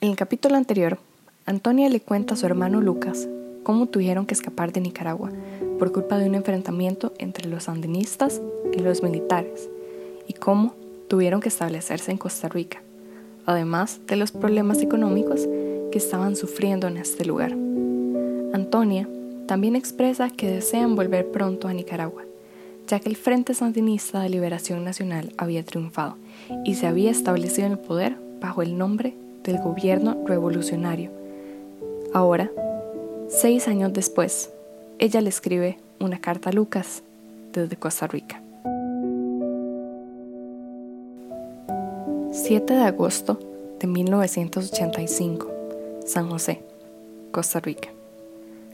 En el capítulo anterior, Antonia le cuenta a su hermano Lucas cómo tuvieron que escapar de Nicaragua por culpa de un enfrentamiento entre los sandinistas y los militares, y cómo tuvieron que establecerse en Costa Rica, además de los problemas económicos que estaban sufriendo en este lugar. Antonia también expresa que desean volver pronto a Nicaragua, ya que el Frente Sandinista de Liberación Nacional había triunfado y se había establecido en el poder bajo el nombre del gobierno revolucionario. Ahora, seis años después, ella le escribe una carta a Lucas desde Costa Rica. 7 de agosto de 1985, San José, Costa Rica.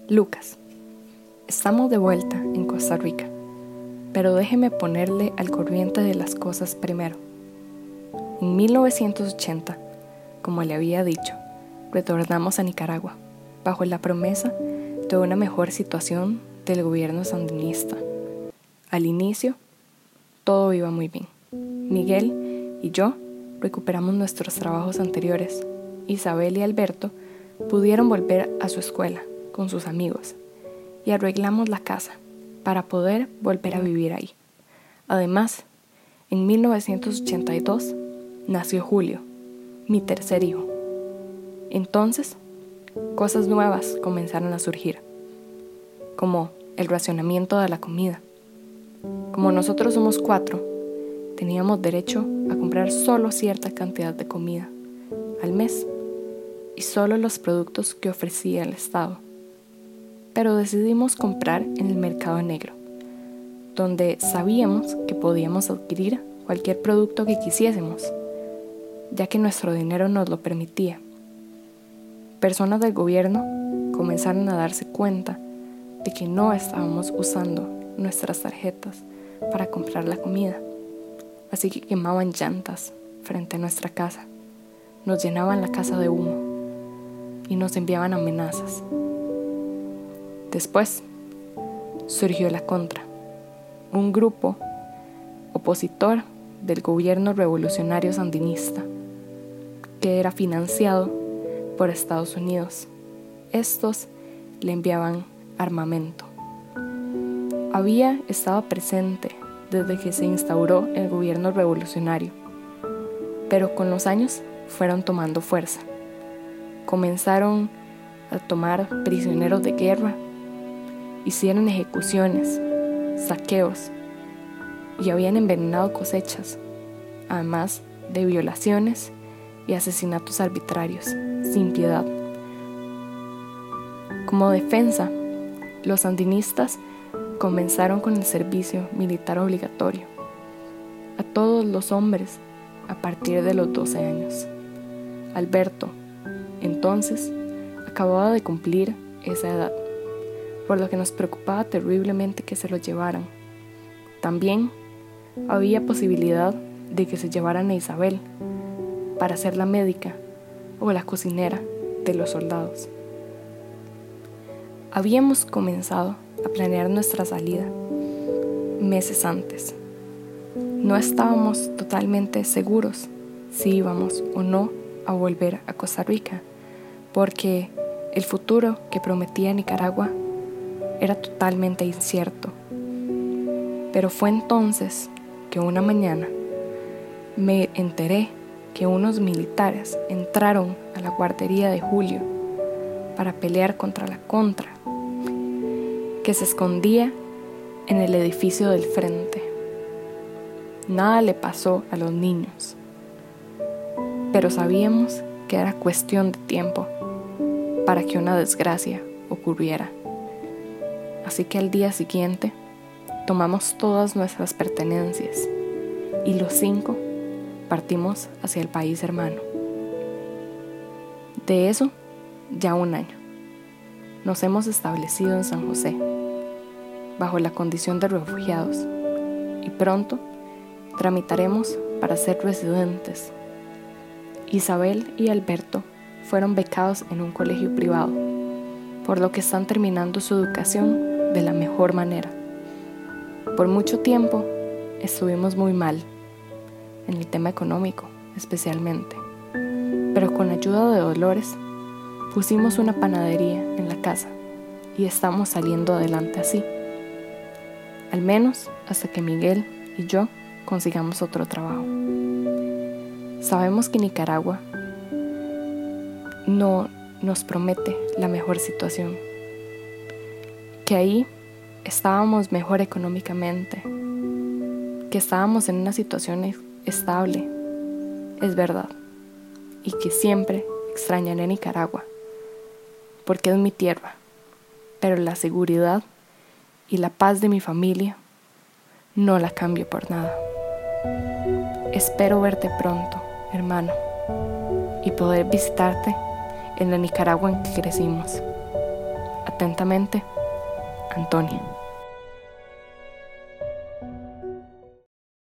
Lucas, estamos de vuelta en Costa Rica, pero déjeme ponerle al corriente de las cosas primero. En 1980, como le había dicho, retornamos a Nicaragua, bajo la promesa de una mejor situación del gobierno sandinista. Al inicio, todo iba muy bien. Miguel y yo recuperamos nuestros trabajos anteriores. Isabel y Alberto pudieron volver a su escuela con sus amigos y arreglamos la casa para poder volver a vivir ahí. Además, en 1982 nació Julio, mi tercer hijo. Entonces, cosas nuevas comenzaron a surgir, como el racionamiento de la comida. Como nosotros somos cuatro, teníamos derecho a comprar solo cierta cantidad de comida al mes y solo los productos que ofrecía el Estado. Pero decidimos comprar en el mercado negro, donde sabíamos que podíamos adquirir cualquier producto que quisiésemos, ya que nuestro dinero nos lo permitía personas del gobierno comenzaron a darse cuenta de que no estábamos usando nuestras tarjetas para comprar la comida. Así que quemaban llantas frente a nuestra casa, nos llenaban la casa de humo y nos enviaban amenazas. Después surgió la contra, un grupo opositor del gobierno revolucionario sandinista que era financiado por Estados Unidos. Estos le enviaban armamento. Había estado presente desde que se instauró el gobierno revolucionario, pero con los años fueron tomando fuerza. Comenzaron a tomar prisioneros de guerra, hicieron ejecuciones, saqueos y habían envenenado cosechas, además de violaciones y asesinatos arbitrarios sin piedad. Como defensa, los sandinistas comenzaron con el servicio militar obligatorio a todos los hombres a partir de los 12 años. Alberto, entonces, acababa de cumplir esa edad, por lo que nos preocupaba terriblemente que se lo llevaran. También había posibilidad de que se llevaran a Isabel para ser la médica o la cocinera de los soldados. Habíamos comenzado a planear nuestra salida meses antes. No estábamos totalmente seguros si íbamos o no a volver a Costa Rica, porque el futuro que prometía Nicaragua era totalmente incierto. Pero fue entonces que una mañana me enteré que unos militares entraron a la guardería de Julio para pelear contra la contra, que se escondía en el edificio del frente. Nada le pasó a los niños, pero sabíamos que era cuestión de tiempo para que una desgracia ocurriera. Así que al día siguiente tomamos todas nuestras pertenencias y los cinco partimos hacia el país hermano. De eso, ya un año. Nos hemos establecido en San José, bajo la condición de refugiados, y pronto tramitaremos para ser residentes. Isabel y Alberto fueron becados en un colegio privado, por lo que están terminando su educación de la mejor manera. Por mucho tiempo estuvimos muy mal en el tema económico especialmente. Pero con ayuda de Dolores pusimos una panadería en la casa y estamos saliendo adelante así. Al menos hasta que Miguel y yo consigamos otro trabajo. Sabemos que Nicaragua no nos promete la mejor situación, que ahí estábamos mejor económicamente, que estábamos en una situación estable, es verdad, y que siempre extrañaré Nicaragua, porque es mi tierra, pero la seguridad y la paz de mi familia no la cambio por nada. Espero verte pronto, hermano, y poder visitarte en la Nicaragua en que crecimos. Atentamente, Antonia.